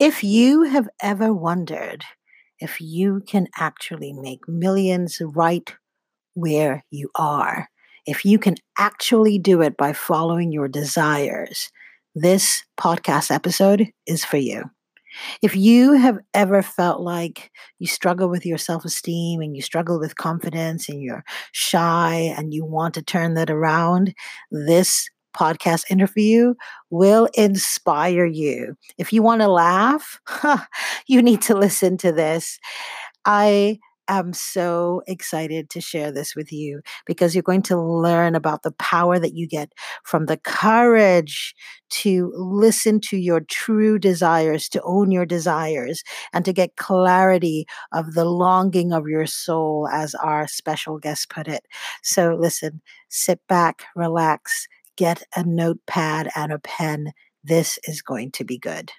If you have ever wondered if you can actually make millions right where you are, if you can actually do it by following your desires, this podcast episode is for you. If you have ever felt like you struggle with your self esteem and you struggle with confidence and you're shy and you want to turn that around, this podcast interview will inspire you. If you want to laugh, you need to listen to this. I am so excited to share this with you because you're going to learn about the power that you get from the courage to listen to your true desires, to own your desires, and to get clarity of the longing of your soul, as our special guest put it. So, listen, sit back, relax, get a notepad and a pen. This is going to be good.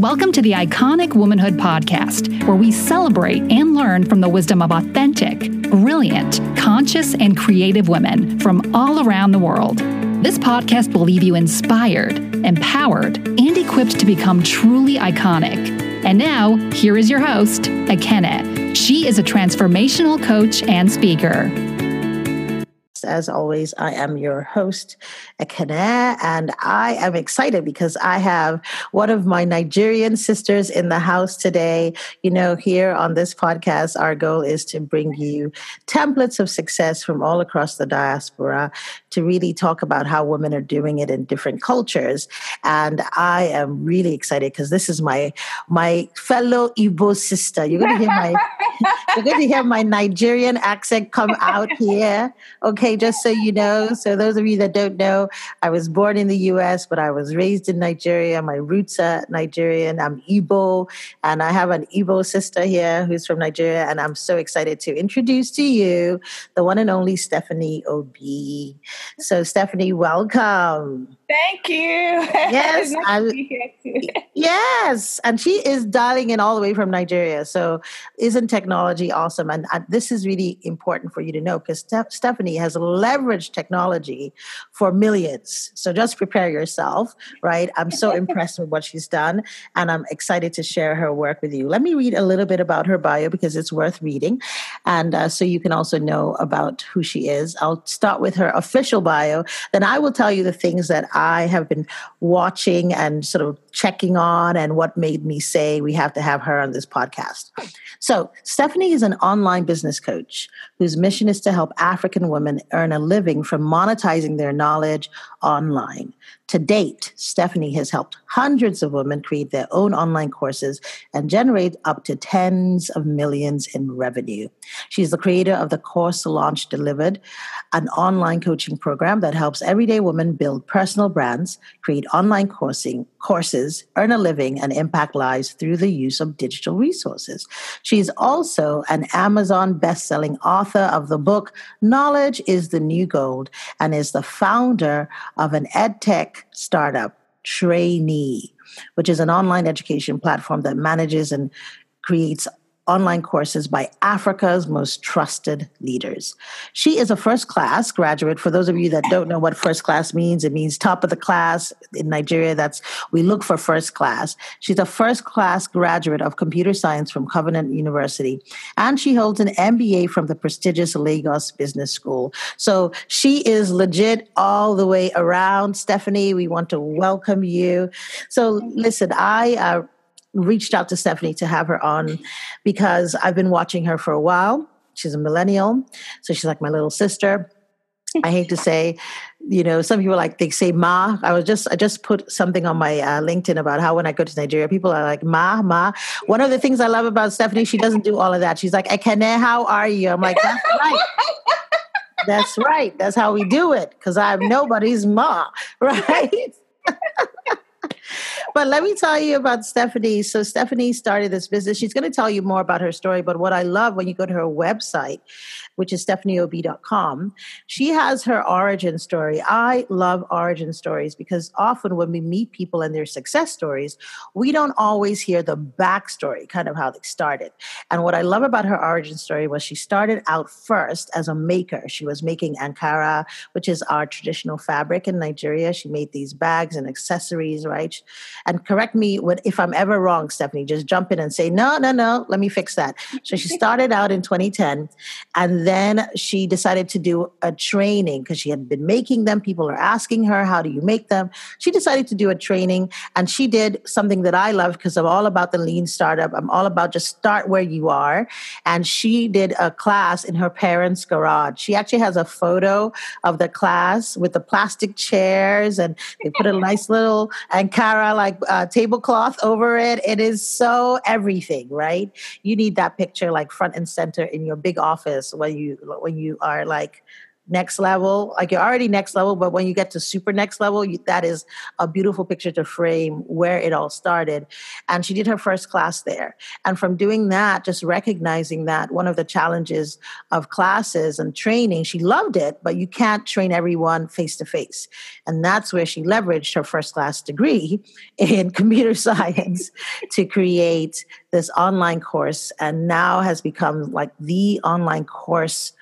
Welcome to the Iconic Womanhood Podcast, where we celebrate and learn from the wisdom of authentic, brilliant, conscious, and creative women from all around the world. This podcast will leave you inspired, empowered, and equipped to become truly iconic. And now, here is your host, Ekene. She is a transformational coach and speaker. As always, I am your host, Ekene, and I am excited because I have one of my Nigerian sisters in the house today. You know, here on this podcast, our goal is to bring you templates of success from all across the diaspora to really talk about how women are doing it in different cultures. And I am really excited because this is my my fellow Igbo sister. You're to hear my you're to hear my Nigerian accent come out here. Okay just so you know. So, those of you that don't know, I was born in the US, but I was raised in Nigeria. My roots are Nigerian. I'm Igbo, and I have an Igbo sister here who's from Nigeria. And I'm so excited to introduce to you the one and only Stephanie Obi. So, Stephanie, welcome. Thank you. Yes, yes, and she is dialing in all the way from Nigeria. So, isn't technology awesome? And, and this is really important for you to know because Ste- Stephanie has leveraged technology for millions. So, just prepare yourself, right? I'm so impressed with what she's done, and I'm excited to share her work with you. Let me read a little bit about her bio because it's worth reading, and uh, so you can also know about who she is. I'll start with her official bio, then I will tell you the things that I I have been watching and sort of checking on and what made me say we have to have her on this podcast. So, Stephanie is an online business coach whose mission is to help African women earn a living from monetizing their knowledge online. To date, Stephanie has helped hundreds of women create their own online courses and generate up to tens of millions in revenue. She's the creator of the Course Launch Delivered, an online coaching program that helps everyday women build personal brands, create online coursing, courses, earn a living, and impact lives through the use of digital resources. She's also an Amazon best-selling author of the book Knowledge is the New Gold and is the founder of an edtech startup, Trainee, which is an online education platform that manages and creates online courses by Africa's most trusted leaders. She is a first class graduate. For those of you that don't know what first class means, it means top of the class in Nigeria. That's we look for first class. She's a first class graduate of computer science from Covenant University, and she holds an MBA from the prestigious Lagos Business School. So she is legit all the way around. Stephanie, we want to welcome you. So listen, I uh, reached out to Stephanie to have her on because I've been watching her for a while. She's a millennial, so she's like my little sister. I hate to say, you know, some people like they say ma. I was just I just put something on my uh, LinkedIn about how when I go to Nigeria, people are like ma ma. One of the things I love about Stephanie, she doesn't do all of that. She's like, Ekene, how are you? I'm like, that's right. That's right. That's how we do it because I'm nobody's ma, right? but let me tell you about Stephanie. So, Stephanie started this business. She's going to tell you more about her story. But what I love when you go to her website, which is stephanieobi.com, she has her origin story. I love origin stories because often when we meet people and their success stories, we don't always hear the backstory, kind of how they started. And what I love about her origin story was she started out first as a maker. She was making Ankara, which is our traditional fabric in Nigeria. She made these bags and accessories, right? And correct me if I'm ever wrong, Stephanie. Just jump in and say, no, no, no, let me fix that. So she started out in 2010, and then she decided to do a training because she had been making them. People are asking her, how do you make them? She decided to do a training, and she did something that I love because I'm all about the lean startup. I'm all about just start where you are. And she did a class in her parents' garage. She actually has a photo of the class with the plastic chairs, and they put a nice little Ankara like uh, tablecloth over it. It is so everything, right? You need that picture like front and center in your big office when you when you are like next level like you're already next level but when you get to super next level you, that is a beautiful picture to frame where it all started. And she did her first class there. And from doing that just recognizing that one of the challenges of classes and training she loved it but you can't train everyone face to face. And that's where she leveraged her first class degree in computer science to create this online course and now has become like the online course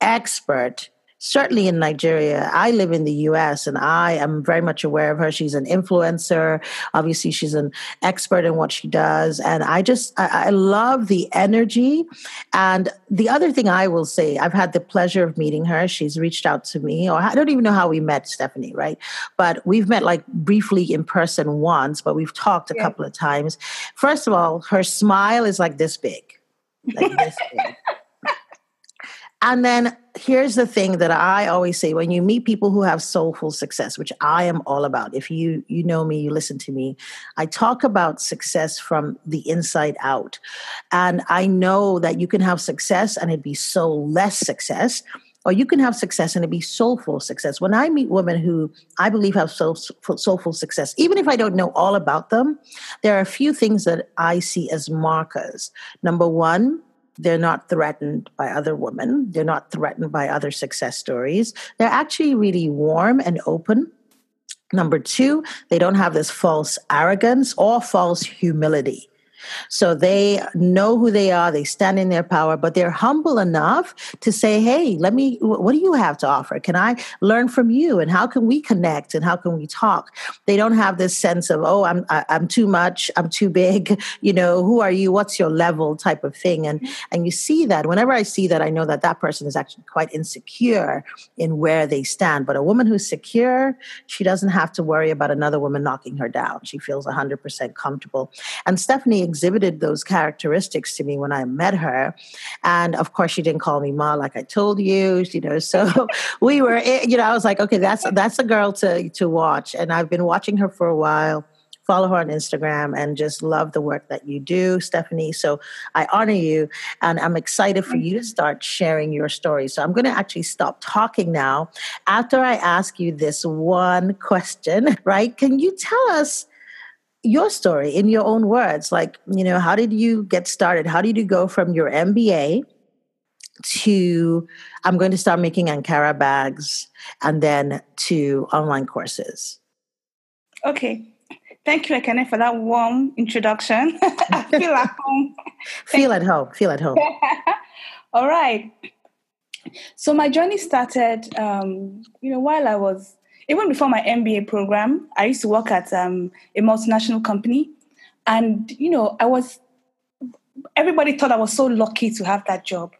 expert certainly in Nigeria. I live in the US and I am very much aware of her. She's an influencer. Obviously, she's an expert in what she does. And I just, I, I, love the energy. And the other thing I will say, I've had the pleasure of meeting her. She's reached out to me, or I don't even know how we met, Stephanie, right? But we've met like briefly in person once, but we've talked a yeah. couple of times. First of all, her smile is like this big. Like this big. And then here's the thing that I always say when you meet people who have soulful success, which I am all about. If you you know me, you listen to me. I talk about success from the inside out. And I know that you can have success and it be so less success or you can have success and it be soulful success. When I meet women who I believe have soul, soulful success, even if I don't know all about them, there are a few things that I see as markers. Number one, they're not threatened by other women. They're not threatened by other success stories. They're actually really warm and open. Number two, they don't have this false arrogance or false humility. So they know who they are, they stand in their power, but they're humble enough to say, Hey, let me, what do you have to offer? Can I learn from you? And how can we connect? And how can we talk? They don't have this sense of, Oh, I'm, I, am i am too much, I'm too big, you know, who are you? What's your level type of thing? And, mm-hmm. and you see that whenever I see that, I know that that person is actually quite insecure in where they stand. But a woman who's secure, she doesn't have to worry about another woman knocking her down. She feels 100% comfortable. And Stephanie exhibited those characteristics to me when I met her. And of course, she didn't call me Ma, like I told you, you know. So we were, eh, you know, I was like, okay, that's that's a girl to to watch. And I've been watching her for a while. Follow her on Instagram and just love the work that you do, Stephanie. So I honor you and I'm excited for you to start sharing your story. So I'm going to actually stop talking now after I ask you this one question, right? Can you tell us your story in your own words. Like, you know, how did you get started? How did you go from your MBA to I'm going to start making Ankara bags and then to online courses? Okay. Thank you, Ekene, for that warm introduction. I feel at home. feel at home. Feel at home. All right. So my journey started, um, you know, while I was even before my MBA program, I used to work at um, a multinational company. And, you know, I was, everybody thought I was so lucky to have that job.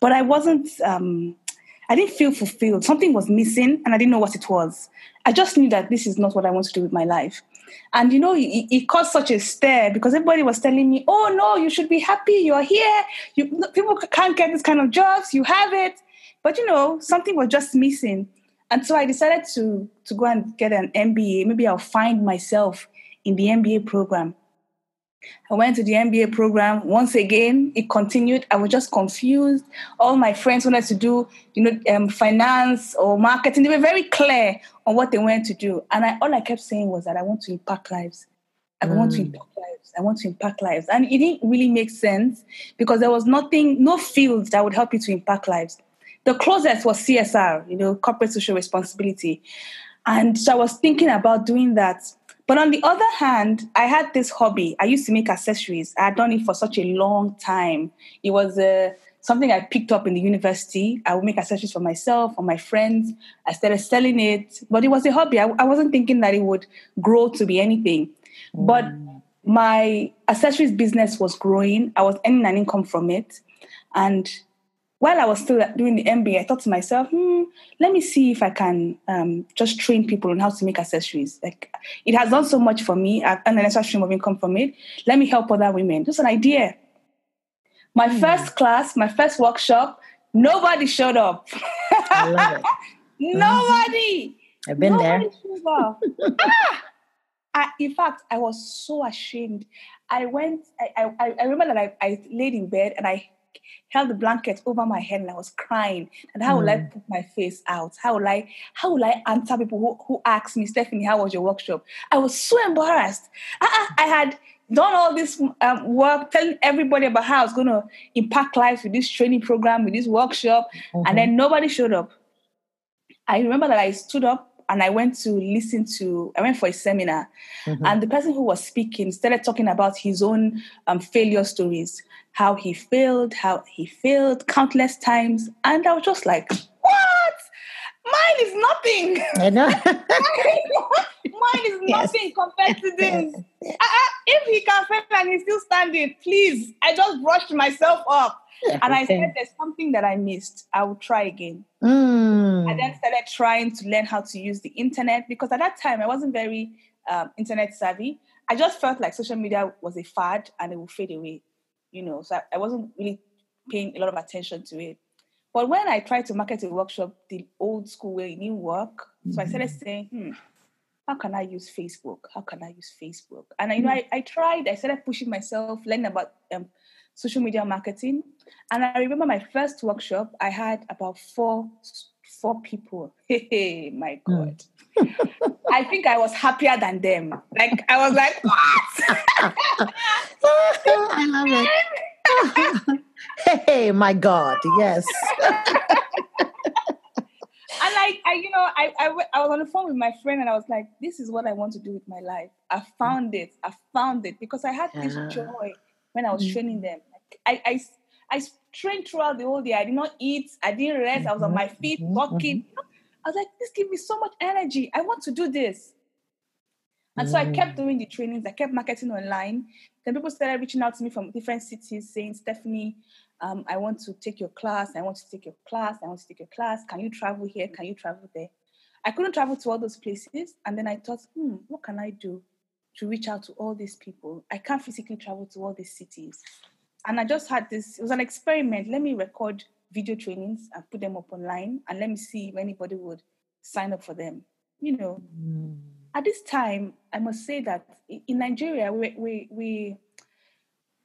But I wasn't, um, I didn't feel fulfilled. Something was missing and I didn't know what it was. I just knew that this is not what I want to do with my life. And, you know, it, it caused such a stir because everybody was telling me, oh, no, you should be happy. You're here. You, people can't get this kind of jobs. You have it. But, you know, something was just missing. And so I decided to, to go and get an MBA. Maybe I'll find myself in the MBA program. I went to the MBA program. Once again, it continued. I was just confused. All my friends wanted to do, you know, um, finance or marketing. They were very clear on what they wanted to do. And I, all I kept saying was that I want to impact lives. I mm. want to mm. impact lives. I want to impact lives. And it didn't really make sense because there was nothing, no field that would help you to impact lives. The closest was CSR, you know, corporate social responsibility. And so I was thinking about doing that. But on the other hand, I had this hobby. I used to make accessories. I had done it for such a long time. It was uh, something I picked up in the university. I would make accessories for myself, for my friends. I started selling it, but it was a hobby. I, I wasn't thinking that it would grow to be anything. But my accessories business was growing. I was earning an income from it. And while I was still doing the MBA, I thought to myself, hmm, let me see if I can um, just train people on how to make accessories. Like it has done so much for me. I've earned an extra stream of income from it. Let me help other women. Just an idea. My mm. first class, my first workshop, nobody showed up. I love it. nobody. I've been nobody there. ah! I, in fact, I was so ashamed. I went, I, I, I remember that I, I laid in bed and I held the blanket over my head and I was crying. And how mm. will I hmm. put my face out? How will I how will I answer people who, who ask me, Stephanie, how was your workshop? I was so embarrassed. I, I had done all this um, work, telling everybody about how I was going to impact lives with this training program, with this workshop, mm-hmm. and then nobody showed up. I remember that I stood up and I went to listen to, I went for a seminar, mm-hmm. and the person who was speaking started talking about his own um, failure stories, how he failed, how he failed countless times. And I was just like, what? Mine is nothing. I know. Mine is nothing yes. compared to this. Uh, if he can fail and he's still standing, please. I just brushed myself up. And I said, there's something that I missed. I will try again. Mm. I then started trying to learn how to use the internet because at that time I wasn't very um, internet savvy. I just felt like social media was a fad and it would fade away, you know. So I, I wasn't really paying a lot of attention to it. But when I tried to market a workshop the old school way, it didn't work. So mm-hmm. I started mm. saying, hmm, how can I use Facebook? How can I use Facebook? And you know, I, I tried, I started pushing myself, learning about um, social media marketing. And I remember my first workshop, I had about four four people. Hey, my hmm. God. Mm. I think I was happier than them. Like I was like, what? I love it. hey, my God, yes. And like I, you know, I, I, I was on the phone with my friend and I was like, this is what I want to do with my life. I found it. I found it because I had this joy when I was mm-hmm. training them. I, I, I trained throughout the whole day. I did not eat. I didn't rest. I was on my mm-hmm. feet mm-hmm. talking. I was like, this gives me so much energy. I want to do this. And so I kept doing the trainings. I kept marketing online. Then people started reaching out to me from different cities saying, Stephanie, um, I want to take your class. I want to take your class. I want to take your class. Can you travel here? Can you travel there? I couldn't travel to all those places. And then I thought, hmm, what can I do to reach out to all these people? I can't physically travel to all these cities and I just had this, it was an experiment. Let me record video trainings and put them up online and let me see if anybody would sign up for them. You know, mm. at this time, I must say that in Nigeria, we, we, we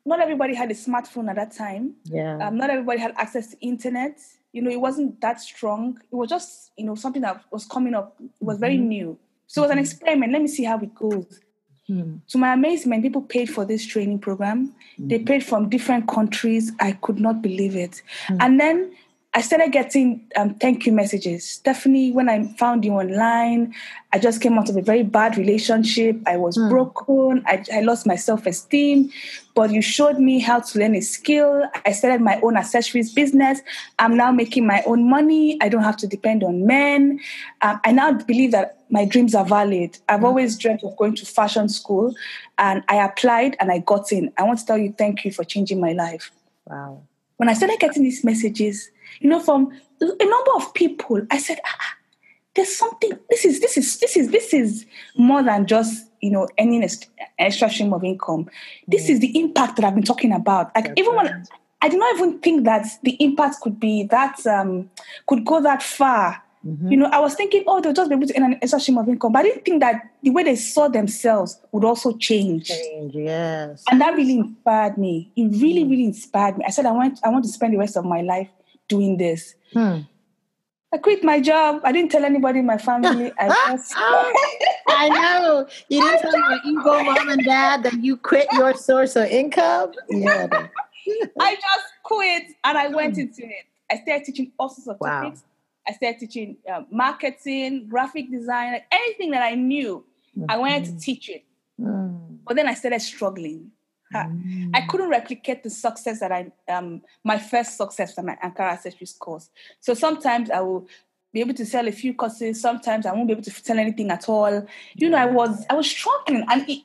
not everybody had a smartphone at that time. Yeah. Um, not everybody had access to internet. You know, it wasn't that strong. It was just, you know, something that was coming up. It was very mm-hmm. new. So it was an mm-hmm. experiment. Let me see how it goes. Hmm. To my amazement, people paid for this training program. Mm. They paid from different countries. I could not believe it. Mm. And then I started getting um, thank you messages. Stephanie, when I found you online, I just came out of a very bad relationship. I was mm. broken. I, I lost my self esteem. But you showed me how to learn a skill. I started my own accessories business. I'm now making my own money. I don't have to depend on men. Um, I now believe that my dreams are valid. I've mm. always dreamt of going to fashion school, and I applied and I got in. I want to tell you thank you for changing my life. Wow. When I started getting these messages, you know, from a number of people, I said, ah, ah, there's something, this is, this is, this is, this is more than just, you know, any extra stream of income. This mm. is the impact that I've been talking about. Like That's even right. when I did not even think that the impact could be that, um, could go that far. Mm-hmm. You know, I was thinking, oh, they'll just be able to earn an extra stream of income. But I didn't think that the way they saw themselves would also change. Change, yes. And that really inspired me. It really, mm. really inspired me. I said, I want, I want to spend the rest of my life doing this. Hmm. I quit my job. I didn't tell anybody in my family. I just I know. You didn't tell your Igbo mom and dad that you quit your source of income. Yeah. I just quit and I went into it. I started teaching all sorts of wow. topics. I started teaching um, marketing, graphic design, like anything that I knew. Mm-hmm. I wanted to teach it. Mm. But then I started struggling. Mm. I couldn't replicate the success that I um my first success from my Ankara accessories course. So sometimes I will be able to sell a few courses. Sometimes I won't be able to sell anything at all. You know, I was I was struggling, and it,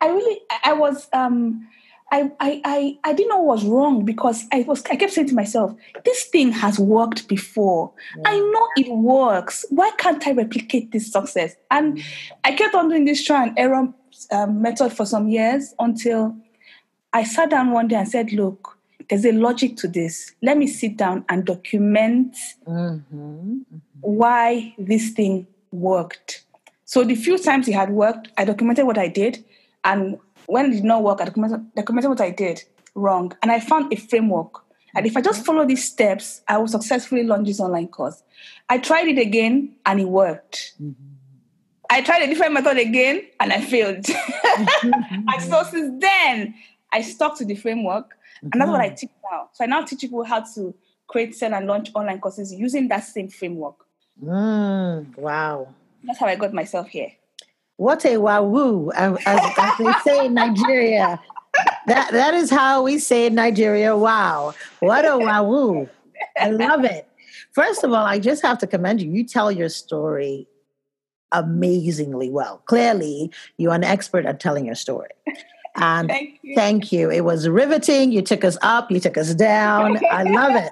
I really, I was, um, I, I, I, I didn't know what was wrong because I was, I kept saying to myself, this thing has worked before. Yeah. I know it works. Why can't I replicate this success? And mm. I kept on doing this try and error um, method for some years until I sat down one day and said, look, there's a logic to this. Let me sit down and document mm-hmm. Mm-hmm. why this thing worked. So the few times it had worked, I documented what I did, and when it did not work, I documented, documented what I did wrong, and I found a framework. And if I just follow these steps, I will successfully launch this online course. I tried it again, and it worked. Mm-hmm. I tried a different method again, and I failed. mm-hmm. and so since then, I stuck to the framework and that's what I mm-hmm. teach now. So I now teach people how to create, sell, and launch online courses using that same framework. Mm, wow. That's how I got myself here. What a wahoo, as, as they say in Nigeria. That that is how we say in Nigeria. Wow, what a wahoo! I love it. First of all, I just have to commend you. You tell your story amazingly well. Clearly, you're an expert at telling your story. And thank you. thank you. It was riveting. You took us up, you took us down. I love it.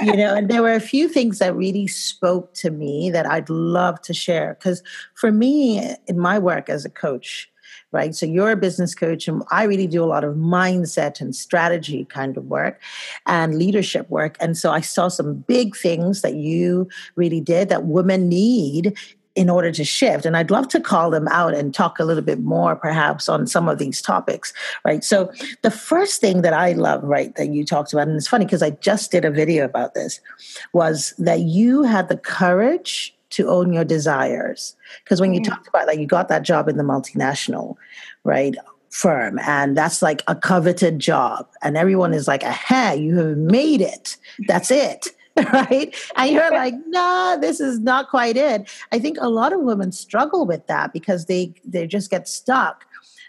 You know, and there were a few things that really spoke to me that I'd love to share. Because for me, in my work as a coach, right? So you're a business coach, and I really do a lot of mindset and strategy kind of work and leadership work. And so I saw some big things that you really did that women need in order to shift. And I'd love to call them out and talk a little bit more, perhaps, on some of these topics, right? So, the first thing that I love, right, that you talked about, and it's funny because I just did a video about this, was that you had the courage to own your desires. Because when you mm-hmm. talked about like you got that job in the multinational, right? firm and that's like a coveted job and everyone is like aha you have made it that's it right? And you're like, nah, this is not quite it. I think a lot of women struggle with that because they they just get stuck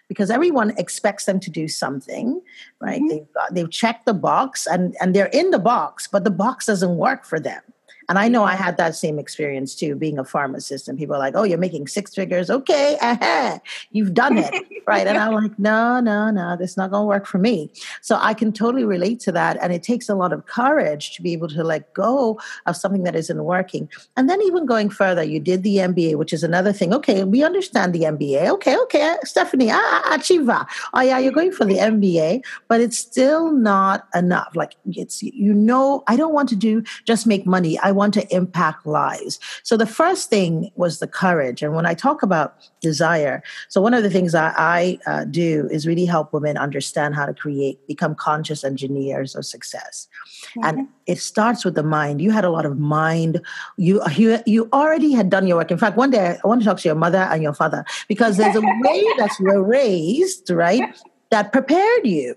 because everyone expects them to do something, right? Mm-hmm. They've got, they've checked the box and and they're in the box, but the box doesn't work for them. And I know I had that same experience too, being a pharmacist. And people are like, oh, you're making six figures. Okay, uh-huh. you've done it. right. And I'm like, no, no, no, this is not going to work for me. So I can totally relate to that. And it takes a lot of courage to be able to let go of something that isn't working. And then even going further, you did the MBA, which is another thing. Okay, we understand the MBA. Okay, okay, Stephanie, ah, ah Achieva. Oh, yeah, you're going for the MBA, but it's still not enough. Like, it's, you know, I don't want to do just make money. I want to impact lives. So the first thing was the courage. And when I talk about desire, so one of the things I, I uh, do is really help women understand how to create, become conscious engineers of success. Mm-hmm. And it starts with the mind. You had a lot of mind. You, you, you already had done your work. In fact, one day I want to talk to your mother and your father because there's a way that you were raised, right? That prepared you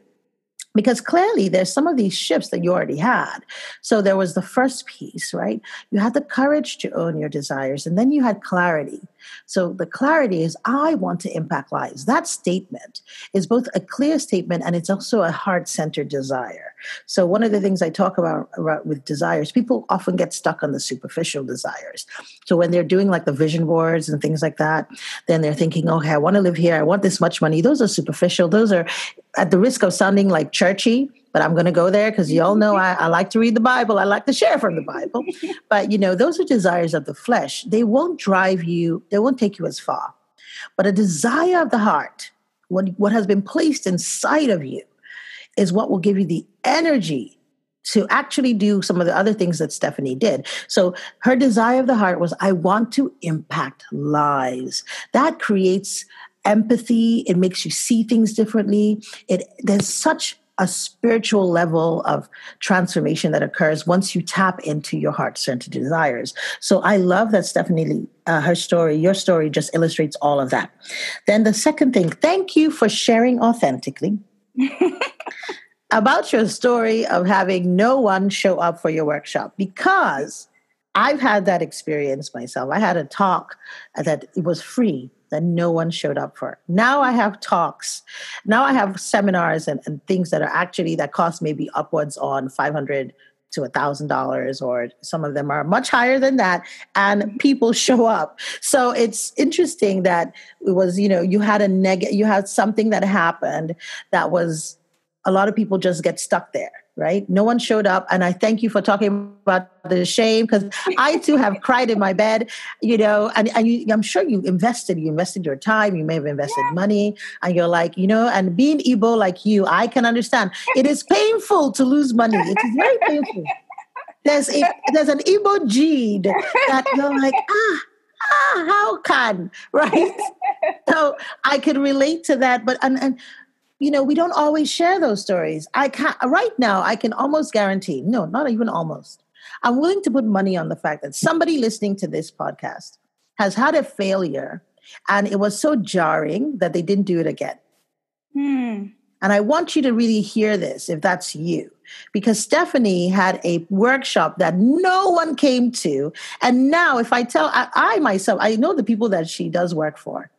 because clearly there's some of these shifts that you already had. So there was the first piece, right? You had the courage to own your desires, and then you had clarity. So the clarity is, I want to impact lives. That statement is both a clear statement and it's also a heart centered desire. So one of the things I talk about, about with desires, people often get stuck on the superficial desires. So when they're doing like the vision boards and things like that, then they're thinking, okay, I want to live here. I want this much money. Those are superficial. Those are at the risk of sounding like churchy but I'm going to go there because you all know I, I, like to read the Bible. I like to share from the Bible. But, you know, those are desires of the flesh. They won't drive you, they won't take you as far. But a desire of the heart, what, what has been placed inside of you, is what will give you the energy to actually do some of the other things that Stephanie did. So her desire of the heart was, I want to impact lives. That creates empathy. It makes you see things differently. It there's such a spiritual level of transformation that occurs once you tap into your heart centered desires. So I love that Stephanie, uh, her story, your story just illustrates all of that. Then the second thing, thank you for sharing authentically. about your story of having no one show up for your workshop because I've had that experience myself. I had a talk that it was free that no one showed up for. Now I have talks. Now I have seminars and, and things that are actually that cost maybe upwards on 500 to a thousand dollars or some of them are much higher than that and mm-hmm. people show up so it's interesting that it was you know you had a neg you had something that happened that was a lot of people just get stuck there right? No one showed up and i thank you for talking about the shame because i too have cried in my bed you know and, and you, i'm sure you invested you invested your time you may have invested yeah. money and you're like you know and being Igbo like you i can understand. It is painful to lose money. It is very painful. There's a, there's an Igbo gene that you're like ah ah how can right? So i could relate to that but and, and you know, we don't always share those stories. I can't, right now, I can almost guarantee, no, not even almost. I'm willing to put money on the fact that somebody listening to this podcast has had a failure and it was so jarring that they didn't do it again. Hmm. And I want you to really hear this if that's you. Because Stephanie had a workshop that no one came to. And now, if I tell, I, I myself, I know the people that she does work for.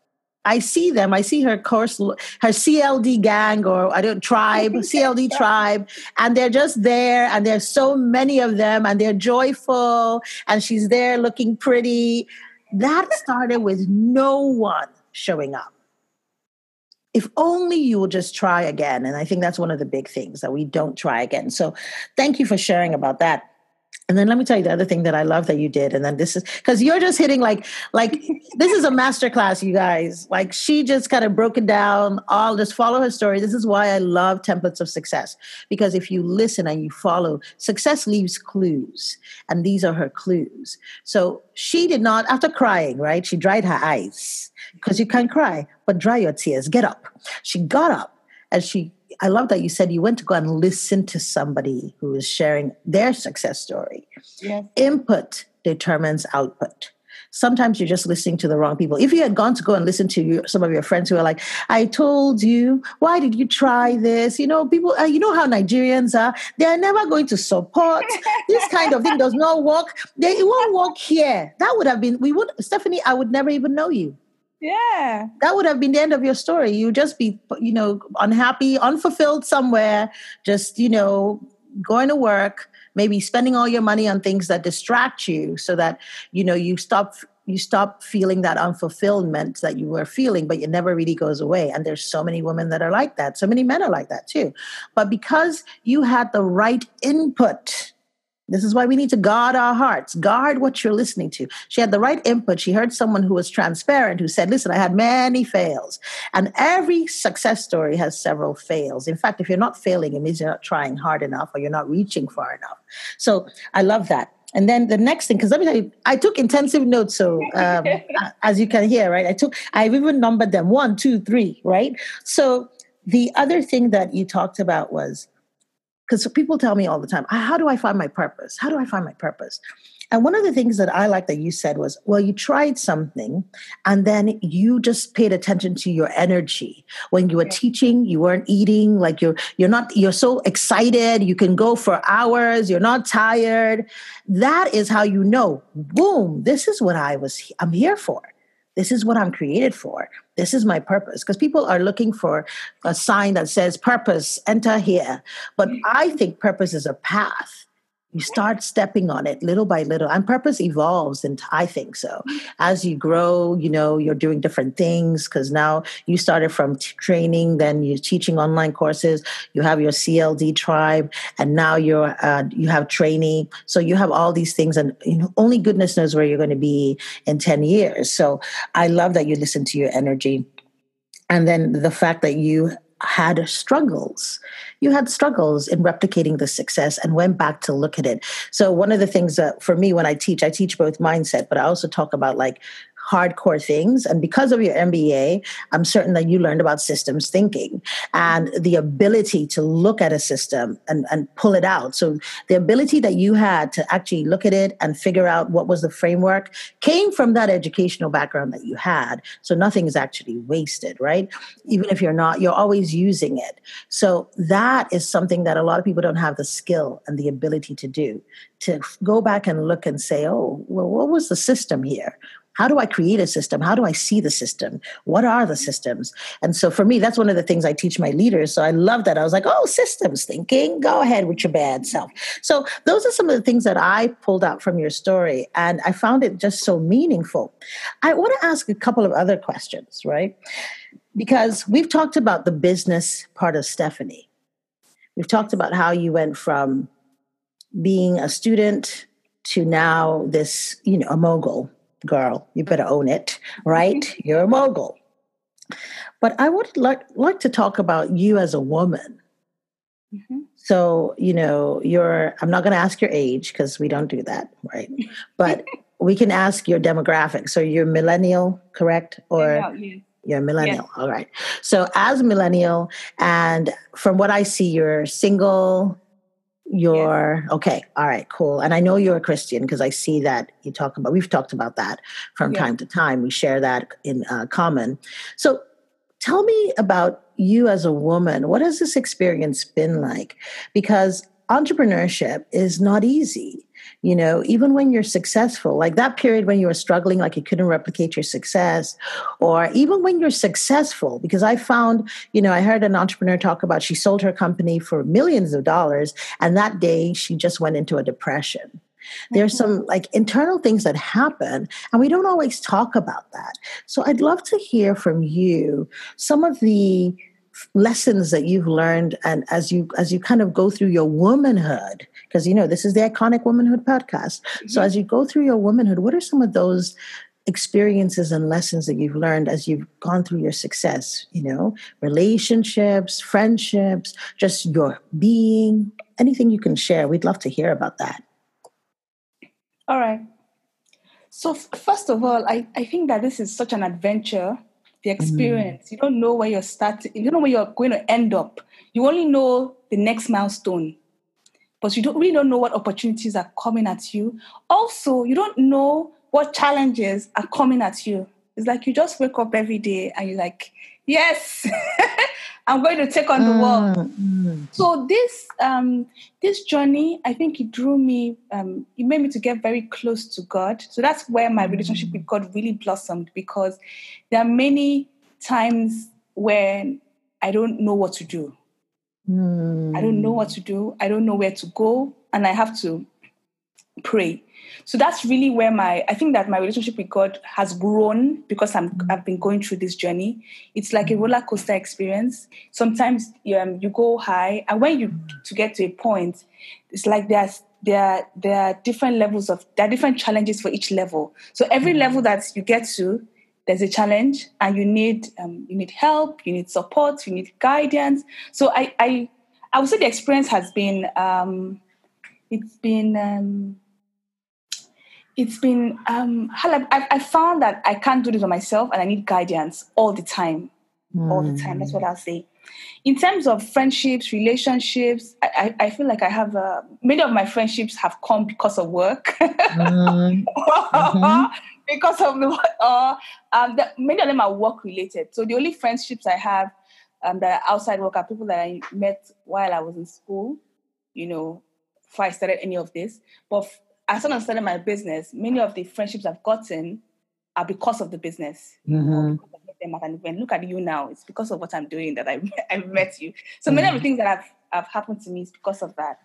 I see them. I see her course, her CLD gang or I don't tribe, CLD tribe, and they're just there. And there's so many of them, and they're joyful. And she's there looking pretty. That started with no one showing up. If only you will just try again. And I think that's one of the big things that we don't try again. So, thank you for sharing about that. And then let me tell you the other thing that I love that you did. And then this is because you're just hitting like like this is a master class, you guys. Like she just kind of broke it down. All just follow her story. This is why I love templates of success. Because if you listen and you follow, success leaves clues. And these are her clues. So she did not, after crying, right? She dried her eyes. Because you can't cry, but dry your tears. Get up. She got up and she I love that you said you went to go and listen to somebody who is sharing their success story. Yes. Input determines output. Sometimes you're just listening to the wrong people. If you had gone to go and listen to your, some of your friends who are like, "I told you, why did you try this?" You know, people. Uh, you know how Nigerians are. They are never going to support this kind of thing. Does not work. They it won't work here. That would have been. We would, Stephanie. I would never even know you. Yeah. That would have been the end of your story. You just be, you know, unhappy, unfulfilled somewhere, just, you know, going to work, maybe spending all your money on things that distract you so that, you know, you stop you stop feeling that unfulfillment that you were feeling, but it never really goes away. And there's so many women that are like that. So many men are like that too. But because you had the right input, this is why we need to guard our hearts, guard what you're listening to. She had the right input. She heard someone who was transparent who said, Listen, I had many fails. And every success story has several fails. In fact, if you're not failing, it means you're not trying hard enough or you're not reaching far enough. So I love that. And then the next thing, because let me tell you, I took intensive notes. So um, as you can hear, right, I took, I've even numbered them one, two, three, right? So the other thing that you talked about was because people tell me all the time, how do I find my purpose? How do I find my purpose? And one of the things that I like that you said was, well, you tried something and then you just paid attention to your energy. When you were teaching, you weren't eating, like you're you're not you're so excited, you can go for hours, you're not tired. That is how you know, boom, this is what I was I'm here for. This is what I'm created for. This is my purpose. Because people are looking for a sign that says purpose, enter here. But mm. I think purpose is a path you start stepping on it little by little and purpose evolves and i think so. As you grow you know you're doing different things because now you started from t- training then you're teaching online courses you have your cld tribe and now you're uh, you have training. So you have all these things and you know, only goodness knows where you're going to be in 10 years. So i love that you listen to your energy. And then the fact that you had struggles. You had struggles in replicating the success and went back to look at it. So, one of the things that for me when I teach, I teach both mindset, but I also talk about like hardcore things. And because of your MBA, I'm certain that you learned about systems thinking and the ability to look at a system and, and pull it out. So the ability that you had to actually look at it and figure out what was the framework came from that educational background that you had. So nothing is actually wasted, right? Even if you're not, you're always using it. So that is something that a lot of people don't have the skill and the ability to do to go back and look and say, oh, well, what was the system here? How do I create a system? How do I see the system? What are the systems? And so for me, that's one of the things I teach my leaders. So I love that. I was like, oh, systems thinking, go ahead with your bad self. So those are some of the things that I pulled out from your story. And I found it just so meaningful. I want to ask a couple of other questions, right? Because we've talked about the business part of Stephanie. We've talked about how you went from being a student to now this, you know, a mogul girl. You better own it, right? You're a mogul. But I would like like to talk about you as a woman. Mm-hmm. So, you know, you're I'm not going to ask your age because we don't do that, right? But we can ask your demographic. So you're millennial, correct? Or yeah, you're a millennial. All right. So as a millennial, and from what I see, you're single, you're okay all right cool. And i know you're a christian because i see that you talk about we've talked about that from yeah. time to time. We share that in uh, common. So tell me about you as a woman. What has this experience been like? Because entrepreneurship is not easy you know even when you're successful like that period when you were struggling like you couldn't replicate your success or even when you're successful because i found you know i heard an entrepreneur talk about she sold her company for millions of dollars and that day she just went into a depression there's mm-hmm. some like internal things that happen and we don't always talk about that so i'd love to hear from you some of the lessons that you've learned and as you as you kind of go through your womanhood because you know this is the iconic womanhood podcast mm-hmm. so as you go through your womanhood what are some of those experiences and lessons that you've learned as you've gone through your success you know relationships friendships just your being anything you can share we'd love to hear about that all right so first of all i, I think that this is such an adventure the mm. experience. Mm. You don't know where you're starting. You don't know where you're going to end up. You only know the next milestone, but you don't really don't know what opportunities are coming at you. Also, you don't know what challenges are coming at you. It's like you just wake up every day and you're like, yes, I'm going to take on the world. Mm. So this um, this journey, I think it drew me, um, it made me to get very close to God. So that's where my relationship with God really blossomed because there are many times when I don't know what to do. Mm. I don't know what to do. I don't know where to go, and I have to pray. So that's really where my I think that my relationship with God has grown because I'm mm. I've been going through this journey. It's like a roller coaster experience. Sometimes um, you go high, and when you to get to a point, it's like there's there there are different levels of there are different challenges for each level. So every level that you get to, there's a challenge, and you need um, you need help, you need support, you need guidance. So I I I would say the experience has been um, it's been um, it's been um I, I found that I can't do this by myself and I need guidance all the time. Mm. All the time. That's what I'll say. In terms of friendships, relationships, I, I, I feel like I have uh, many of my friendships have come because of work. mm. mm-hmm. because of the uh, um, the, many of them are work related. So the only friendships I have um, that are outside work are people that I met while I was in school, you know, before I started any of this. But as soon as I started my business, many of the friendships I've gotten are because of the business. Mm-hmm. And look at you now. It's because of what I'm doing that I I met you. So mm-hmm. many of the mm-hmm. things that have have happened to me is because of that.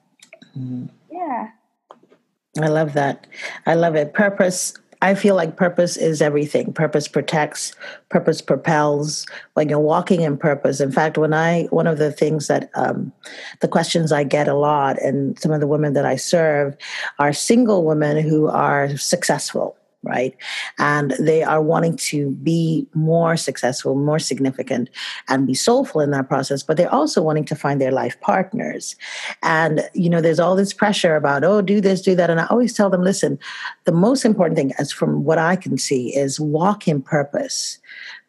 Mm-hmm. Yeah. I love that. I love it. Purpose I feel like purpose is everything. Purpose protects, purpose propels. When you're walking in purpose, in fact, when I, one of the things that, um, the questions I get a lot, and some of the women that I serve are single women who are successful right? And they are wanting to be more successful, more significant, and be soulful in that process, but they're also wanting to find their life partners. And, you know, there's all this pressure about, oh, do this, do that. And I always tell them, listen, the most important thing, as from what I can see, is walk in purpose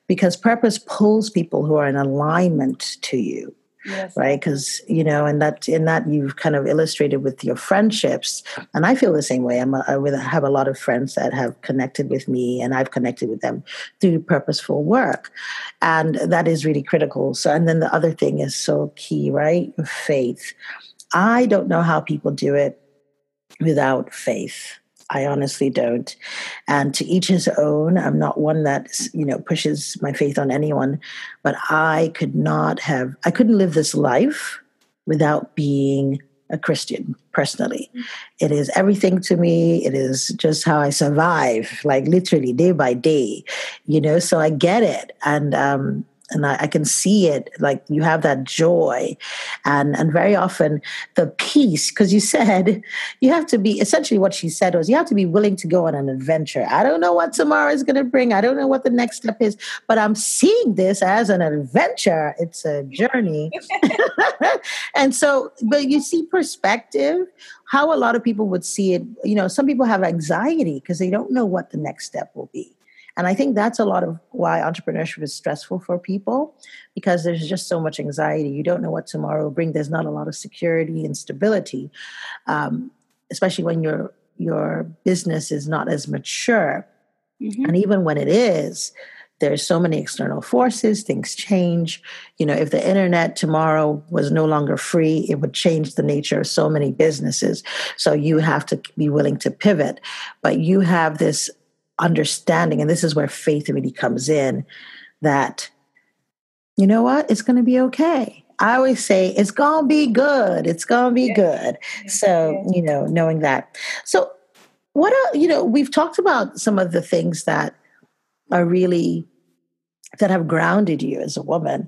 because purpose pulls people who are in alignment to you yes. right? Because you know and that in that you've kind of illustrated with your friendships. And i feel the same way. I'm a, i have a lot of friends that have connected with me and i've connected with them through purposeful work. And that is really critical. So and then the other thing is so key right? Faith. I don't know how people do it without faith. I honestly don't. And to each his own. I'm not one that, you know, pushes my faith on anyone, but I could not have, I couldn't live this life without being a Christian personally. It is everything to me. It is just how I survive, like literally day by day, you know. So I get it, and um, and I, I, can see it like you have that joy. And and very often the peace because you said you have to be essentially what she said was you have to be willing to go on an adventure. I don't know what tomorrow is going to bring. I don't know what the next step is but i'm seeing this as an adventure. It's a journey. And so but you see perspective how a lot of people would see it. You know some people have anxiety because they don't know what the next step will be and I think that's a lot of why entrepreneurship is stressful for people because there's just so much anxiety. You don't know what tomorrow will bring. There's not a lot of security and stability, um, especially when your your business is not as mature. Mm-hmm. And even when it is, there's so many external forces things change you know if the internet tomorrow was no longer free it would change the nature of so many businesses so you have to be willing to pivot but you have this understanding, and this is where faith really comes in, that, you know what, it's going to be okay. I always say it's going to be good. It's going to be good. So, you know, knowing that. So, what are, you know, we've talked about some of the things that are really, that have grounded you as a woman.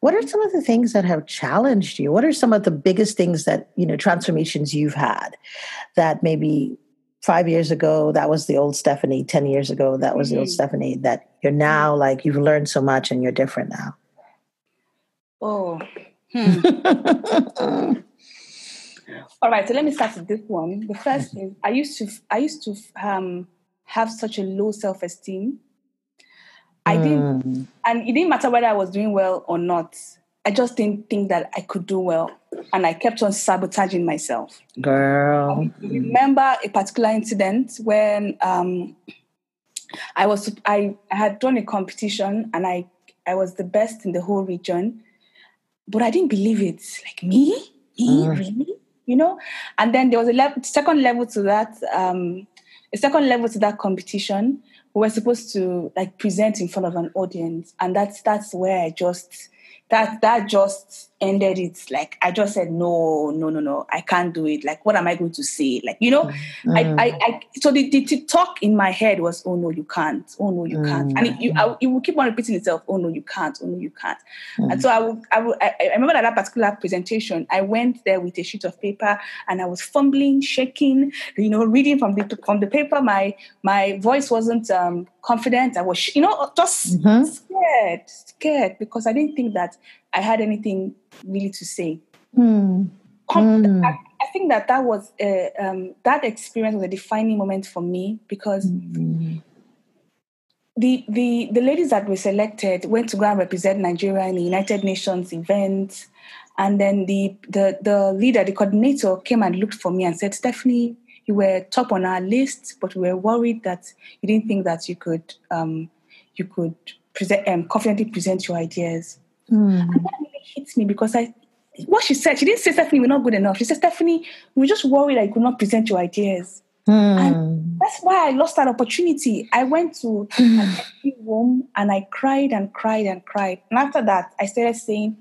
What are some of the things that have challenged you? What are some of the biggest things that, you know, transformations you've had that maybe five years ago that was the old stephanie 10 years ago that was mm-hmm. the old mm-hmm. stephanie that you're now mm-hmm. like you've learned so much and you're different now oh hmm. all right so let me start with this one the first is i used to i used to um, have such a low self-esteem i didn't mm. and it didn't matter whether i was doing well or not I just didn't think that I could do well. And I kept on sabotaging myself. Girl. I remember a particular incident when um, I was I, I had done a competition and I I was the best in the whole region. But I didn't believe it. Like me? Me? Mm. Really? You know? And then there was a le- second level to that, um, a second level to that competition. We were supposed to like present in front of an audience. And that's that's where I just that that just ended it. Like i just said no no no no i can't do it. Like what am i going to say? Like you know mm. I, I, I so the, the, the, talk in my head was oh no you can't. Oh no you mm. can't and it, you, I, it will keep on repeating itself. Oh no you can't. Oh no you can't. Mm. and so I, will, I, will, I, I remember that, that particular presentation. I went there with a sheet of paper and i was fumbling shaking you know reading from the from the paper. My my voice wasn't um, confident. I was you know just mm-hmm. scared scared because i didn't think that I had anything really to say. Mm. Mm. I, I, think that that was a, um, that experience was a defining moment for me because mm. the the the ladies that were selected went to go and represent Nigeria in the United Nations event, and then the the the leader, the coordinator, came and looked for me and said, "Stephanie, you were top on our list, but we were worried that you didn't think that you could um, you could present um, confidently present your ideas." Mm. And that really hits me because I, what she said, she didn't say, Stephanie, we're not good enough. She said, Stephanie, we're just worried that you could not present your ideas. Mm. And that's why I lost that opportunity. I went to mm. a room and I cried and cried and cried. And after that, I started saying,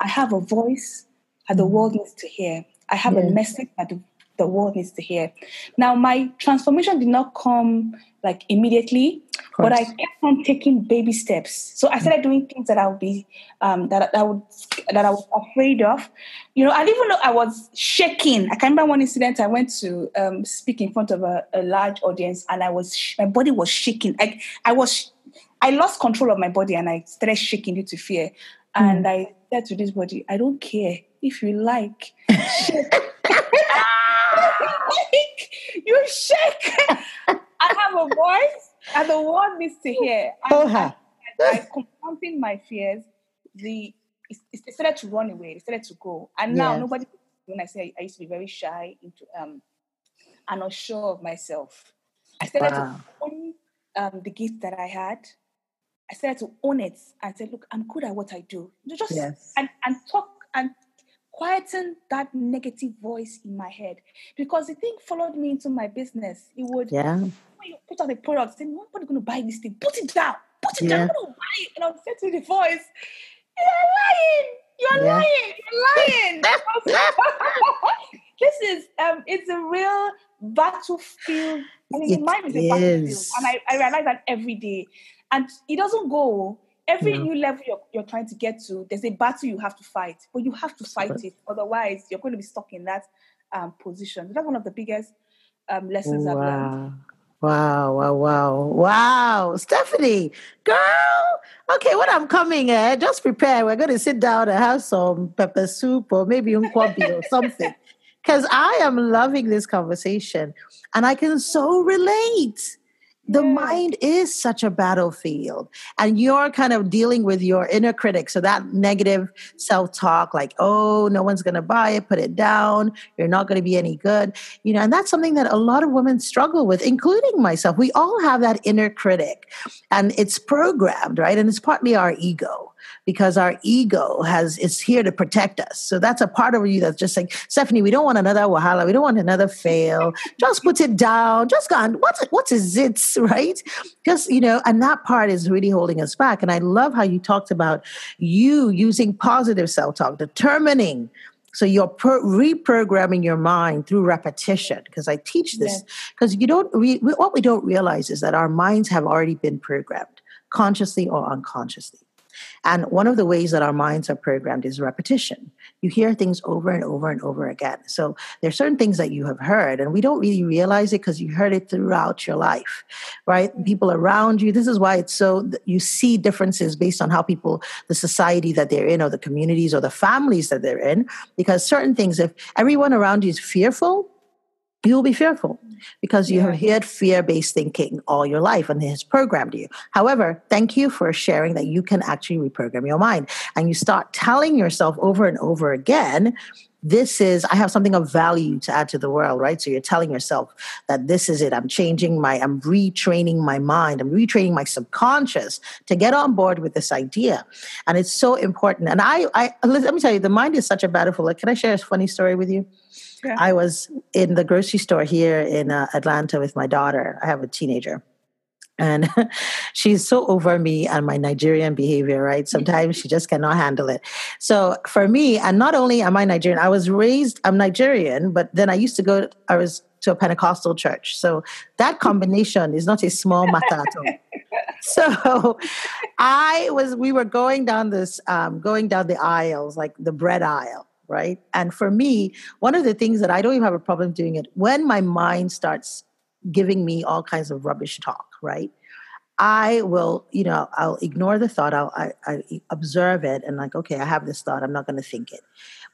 I have a voice that the hmm. world needs to hear. I have a message that the, the world needs to hear. Now, my transformation did not come like immediately, but I kept on taking baby steps. So I started doing things that I would be um, that I would that I was afraid of. You know, I even though I was shaking. I can remember one incident. I went to um, speak in front of a, a large audience, and I was my body was shaking. Like I was, I lost control of my body, and I started shaking due to fear. Mm. And I said to this body, "I don't care if you like." shake. you shake. I have a voice and the world needs to hear. Oh, her. By confronting my fears, the it, it, started to run away. It started to go. And now yes. nobody. When I say I used to be very shy, into um, and unsure of myself, I started wow. to own um, the gift that I had. I started to own it and said, "Look, I'm good at what I do." Just yes. and and talk and quieten that negative voice in my head because the thing followed me into my business. It would yeah. when you put out a product, say, nobody's gonna buy this thing, put it down, put it Yeah. down, I'm buy it. And I'll say to the voice, You're lying, you're Yeah. lying, you're lying. this is um it's a real battlefield. I mean, It the mind is a battlefield. And I, I realize that every day. And it doesn't go every No. new level you're, you're trying to get to, there's a battle you have to fight, but you have to fight Correct. it. Otherwise, you're going to be stuck in that um, position. That's one of the biggest um, lessons I've learned. Wow. Wow, wow, wow, wow. Stephanie, girl. Okay, when I'm coming, eh, just prepare. We're going to sit down and have some pepper soup or maybe nkwobi or something. Because I am loving this conversation and I can so relate. The mind is such a battlefield, and you're kind of dealing with your inner critic. So, that negative self talk, like, oh, no one's going to buy it, put it down, you're not going to be any good you know and that's something that a lot of women struggle with including myself. We all have that inner critic and it's programmed right? And it's partly our ego because our ego has is here to protect us. So that's a part of you that's just saying, stephanie we don't want another wahala. We don't want another fail. Just put it down. Just go on what's it what is it right? Just you know and that part is really holding us back. And i love how you talked about you using positive self-talk determining. So you're per- reprogramming your mind through repetition because I teach this. Because you don't re- we- what we don't realize is that our minds have already been programmed consciously or unconsciously. And one of the ways that our minds are programmed is repetition. You hear things over and over and over again. So there's certain things that you have heard, and we don't really realize it because you heard it throughout your life, right? People around you. This is why it's so you see differences based on how people, the society that they're in, or the communities or the families that they're in. Because certain things, if everyone around you is fearful, you will be fearful because you have had fear based thinking all your life and it has programmed you. However, thank you for sharing that you can actually reprogram your mind and you start telling yourself over and over again. This is, I have something of value to add to the world, right? So you're telling yourself that this is it. I'm changing my, I'm retraining my mind. I'm retraining my subconscious to get on board with this idea. And it's so important. And I, I, let me tell you, the mind is such a battlefield. Like, can I share a funny story with you? I was in the grocery store here in uh, Atlanta with my daughter. I have a teenager. And she's so over me and my Nigerian behavior, right? Sometimes she just cannot handle it. So for me, and not only am I Nigerian, I was raised, I'm Nigerian, but then I used to go, I was to a Pentecostal church. So that combination is not a small matter at all. So I was, we were going down this, um, going down the aisles, like the bread aisle right? And for me, one of the things that I don't even have a problem doing it when my mind starts giving me all kinds of rubbish talk, right? I will, you know, I'll ignore the thought. I'll I, I observe it and like, okay, I have this thought. I'm not going to think it.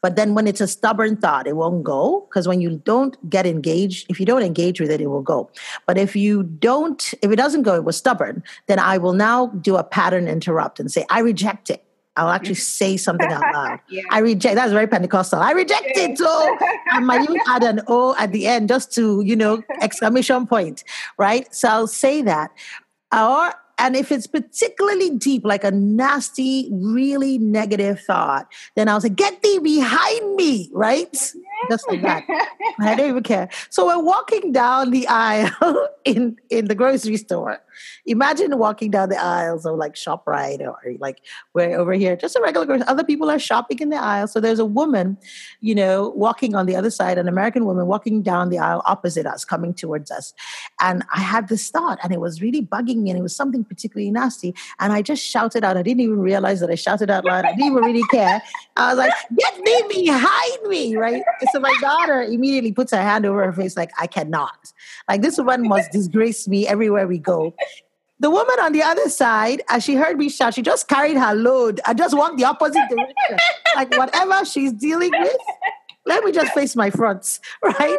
But then when it's a stubborn thought, it won't go because when you don't get engaged, if you don't engage with it, it will go. But if you don't, if it doesn't go, it was stubborn. Then I will now do a pattern interrupt and say, I reject it. I'll actually mm-hmm. say something out loud. Yeah. I reject. That's very Pentecostal. I reject it. So I might even add an O at the end just to, you know, exclamation point, right? So I'll say that. Or and if it's particularly deep, like a nasty, really negative thought, then I'll say, "Get thee behind me!" Right? Just like that. I don't even care. So we're walking down the aisle in in the grocery store. Imagine walking down the aisles of like Shoprite or like we're over here, just a regular grocery. Other people are shopping in the aisle. So there's a woman, you know, walking on the other side, an American woman walking down the aisle opposite us, coming towards us. And I had this thought, and it was really bugging me, and it was something particularly nasty. And I just shouted out. I didn't even realize that I shouted out loud. I didn't even really care. I was like, "Get me behind me!" Right? So my daughter immediately puts her hand over her face, like, "I cannot." Like this woman must disgrace me everywhere we go. The woman on the other side, as she heard me shout, she just carried her load and just walked the opposite direction. like whatever she's dealing with, let me just face my fronts, right?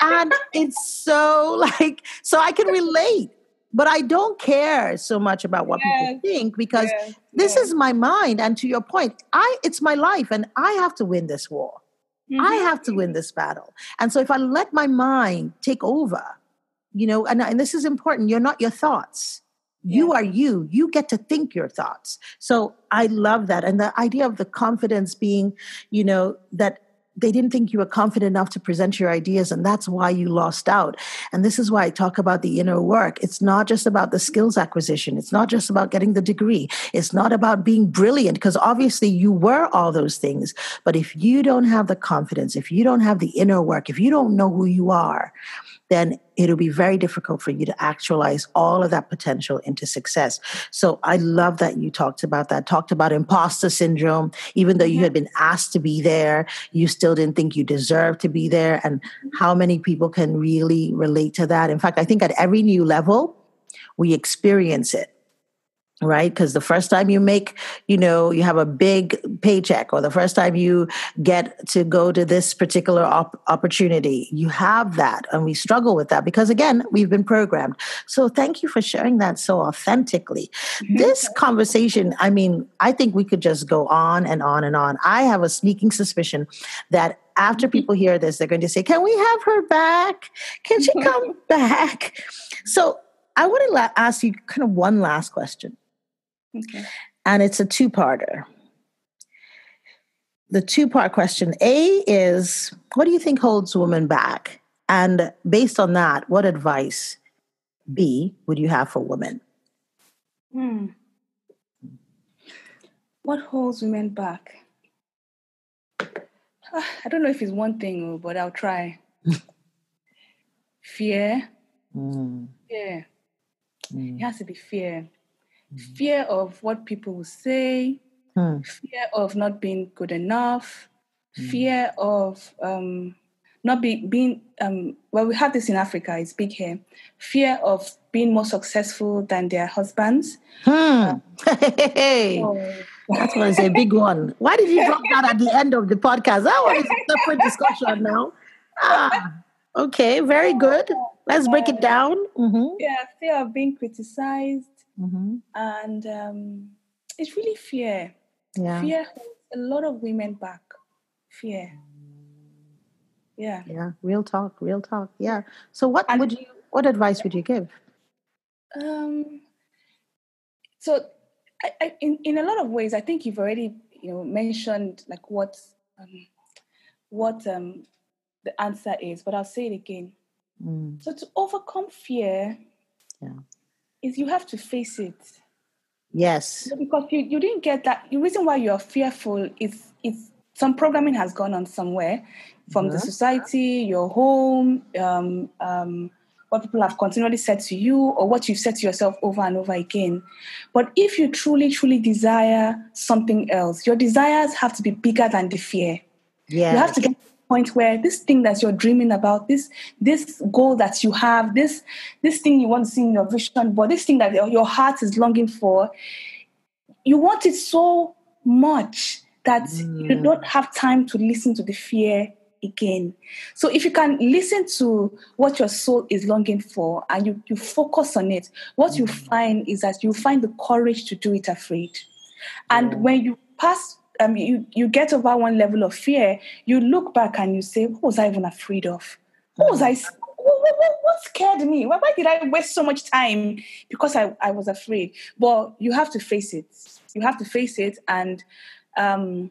And it's so like, so I can relate, but I don't care so much about what Yes. people think because Yes, this yes. is my mind. And to your point, I it's my life and I have to win this war. I Mhm. have to win this battle. And so if I let my mind take over, you know, and, and this is important, you're not your thoughts. You are you. You get to think your thoughts. So i love that. And the idea of the confidence being you know that they didn't think you were confident enough to present your ideas and that's why you lost out. And this is why i talk about the inner work. It's not just about the skills acquisition. It's not just about getting the degree. It's not about being brilliant because obviously you were all those things. But if you don't have the confidence if you don't have the inner work if you don't know who you are then it'll be very difficult for you to actualize all of that potential into success. So I love that you talked about that, talked about imposter syndrome. Even though you had been asked to be there, you still didn't think you deserved to be there. And how many people can really relate to that? In fact, I think at every new level, we experience it right? Because the first time you make you know you have a big paycheck or the first time you get to go to this particular op- opportunity you have that and we struggle with that because again we've been programmed. So thank you for sharing that so authentically. Mm-hmm. this conversation i mean i think we could just go on and on and on. I have a sneaking suspicion that after mm-hmm. people hear this they're going to say can we have her back? Can she come back? So I want to la- ask you kind of one last question. Okay. And it's a two parter. The two part question A is what do you think holds women back? And based on that, what advice B would you have for women? Hmm. What holds women back? I don't know if it's one thing, but I'll try. fear. Mm. Fear. Mm. It has to be fear fear of what people will say, hmm. fear of not being good enough, hmm. fear of um, not be, being, um, well, we have this in Africa, it's big here, fear of being more successful than their husbands. Hmm. Uh, hey. That was a big one. Why did you drop that at the end of the podcast? That was a separate discussion now. Ah, okay, very good. Let's break it down. Mm-hmm. Yeah, fear of being criticized, Mm-hmm. And um, it's really fear. Yeah. Fear holds a lot of women back. Fear. Yeah. Yeah. Real talk. Real talk. Yeah. So what and, would you? What advice would you give? Um. So, I, I, in in a lot of ways, I think you've already you know mentioned like what um, what um the answer is, but I'll say it again. Mm. So to overcome fear, yeah is you have to face it. Yes. Because you, you didn't get that. The reason why you're fearful is is some programming has gone on somewhere from the society, your home, um, um, what people have continually said to you, or what you've said to yourself over and over again. But if you truly, truly desire something else, your desires have to be bigger than the fear. Yeah. You have to get point where this thing that you're dreaming about, this this goal that you have, this this thing you want to see in your vision, but this thing that your heart is longing for, you want it so much that mm. you don't have time to listen to the fear again. So if you can listen to what your soul is longing for and you, you focus on it, what mm. you find is that you find the courage to do it afraid. And when you pass um, you, you get over one level of fear, you look back and you say, what was I even afraid of? What was I, what, what, what scared me? Why, why, did I waste so much time? Because I, I was afraid. But you have to face it. You have to face it. And um,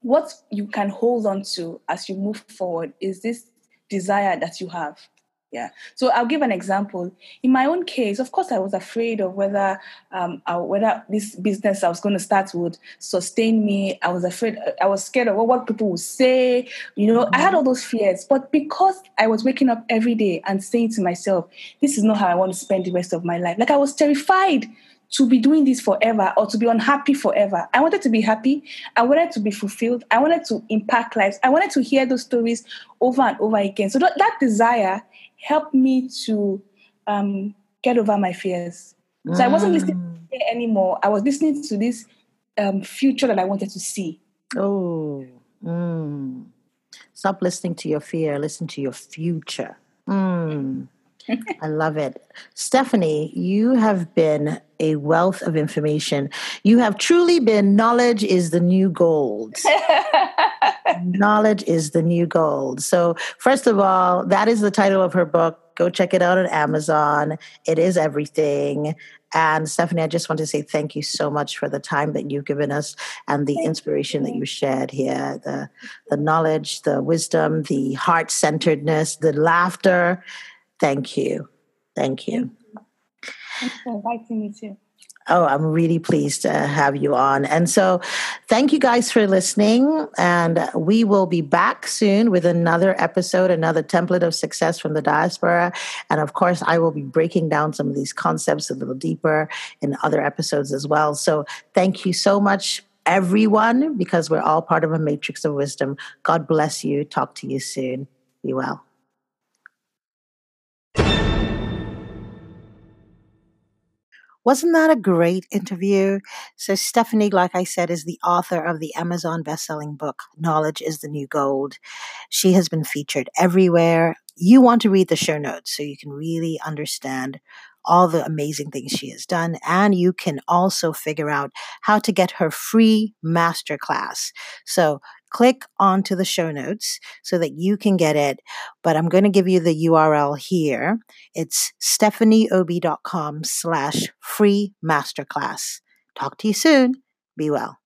what you can hold on to as you move forward is this desire that you have. Yeah. So I'll give an example. In my own case, of course, I was afraid of whether um, I, whether this business I was going to start would sustain me. I was afraid. I was scared of what people would say. You know, mm-hmm. I had mm-hmm. all those fears. But because I was waking up every day and saying to myself, "This is not how I want to spend the rest of my life," like I was terrified to be doing this forever or to be unhappy forever. I wanted to be happy. I wanted to be fulfilled. I wanted to impact lives. I wanted to hear those stories over and over again. So that, that desire helped me to um, get over my fears. So I wasn't listening mm. anymore. I was listening to this um, future that I wanted to see. Oh, mm. stop listening to your fear. Listen to your future. Mm. I love it. Stephanie, you have been a wealth of information. You have truly been knowledge is the new gold. knowledge is the new gold. So, first of all, that is the title of her book. Go check it out on Amazon. It is everything. And Stephanie, I just want to say thank you so much for the time that you've given us and the inspiration that you shared here, the the knowledge, the wisdom, the heart centeredness, the laughter. Thank you. Thank you. Thanks for inviting me too. Oh, I'm really pleased to have you on. And so, thank you guys for listening. And we will be back soon with another episode, another template of success from the diaspora. And of course, I will be breaking down some of these concepts a little deeper in other episodes as well. So, thank you so much, everyone, because we're all part of a matrix of wisdom. God bless you. Talk to you soon. Be well. Wasn't that a great interview? So, Stephanie, like I said, is the author of the Amazon bestselling book, Knowledge is the New Gold. She has been featured everywhere. You want to read the show notes so you can really understand all the amazing things she has done. And you can also figure out how to get her free masterclass. So click onto the show notes so that you can get it. But I'm going to give you the URL here. It's stephanieobi.com slash free masterclass. Talk to you soon. Be well.